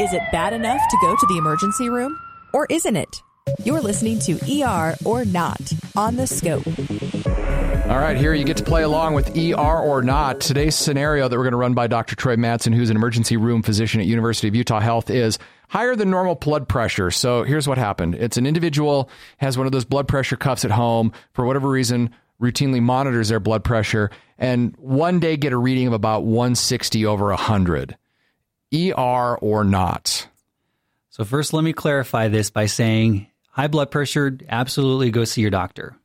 Is it bad enough to go to the emergency room? Or isn't it? You're listening to ER or Not on the Scope. All right, here you get to play along with ER or not. Today's scenario that we're going to run by Dr. Troy Madsen, who's an emergency room physician at University of Utah Health, is higher than normal blood pressure. So here's what happened. It's an individual has one of those blood pressure cuffs at home for whatever reason, routinely monitors their blood pressure, and one day get a reading of about 160 over 100. ER or not? So first, let me clarify this by saying high blood pressure, absolutely go see your doctor.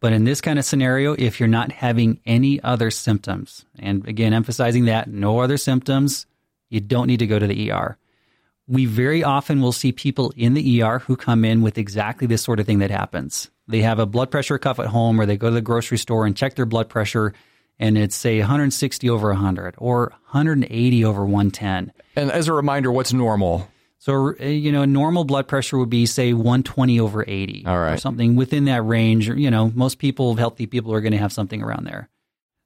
But in this kind of scenario, if you're not having any other symptoms, and again, emphasizing that no other symptoms, you don't need to go to the ER. We very often will see people in the ER who come in with exactly this sort of thing that happens. They have a blood pressure cuff at home or they go to the grocery store and check their blood pressure and it's say 160 over 100 or 180 over 110. And as a reminder, what's normal? So, uh, you know, normal blood pressure would be, say, 120 over 80. All right. Or something within that range. You know, most people, healthy people, are going to have something around there.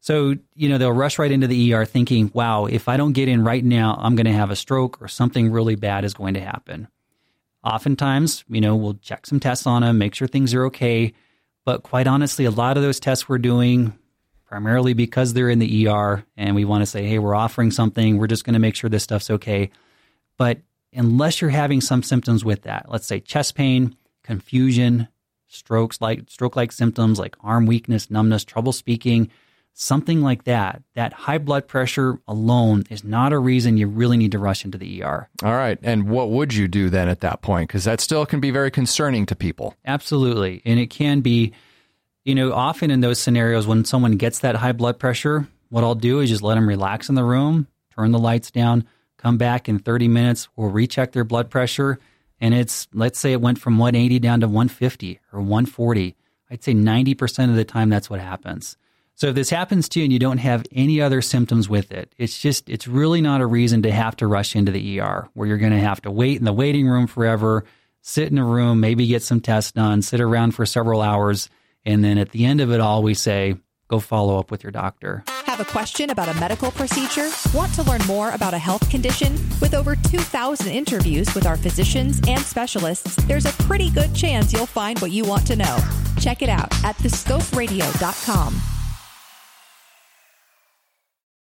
So, you know, they'll rush right into the ER thinking, wow, if I don't get in right now, I'm going to have a stroke or something really bad is going to happen. Oftentimes, you know, we'll check some tests on them, make sure things are okay. But quite honestly, a lot of those tests we're doing, primarily because they're in the ER and we want to say, hey, we're offering something, we're just going to make sure this stuff's okay. But unless you're having some symptoms with that, let's say chest pain, confusion, strokes like stroke like symptoms like arm weakness, numbness, trouble speaking, something like that, that high blood pressure alone is not a reason you really need to rush into the ER. All right. And what would you do then at that point? Because that still can be very concerning to people. Absolutely. And it can be, you know, often in those scenarios when someone gets that high blood pressure, what I'll do is just let them relax in the room, turn the lights down, come back in 30 minutes, we'll recheck their blood pressure. And it's, let's say it went from 180 down to 150 or 140. I'd say 90% of the time that's what happens. So if this happens to you and you don't have any other symptoms with it, it's just, it's really not a reason to have to rush into the ER where you're going to have to wait in the waiting room forever, sit in a room, maybe get some tests done, sit around for several hours. And then at the end of it all, we say, go follow up with your doctor. Have a question about a medical procedure? Want to learn more about a health condition? With over 2,000 interviews with our physicians and specialists, there's a pretty good chance you'll find what you want to know. Check it out at thescoperadio.com.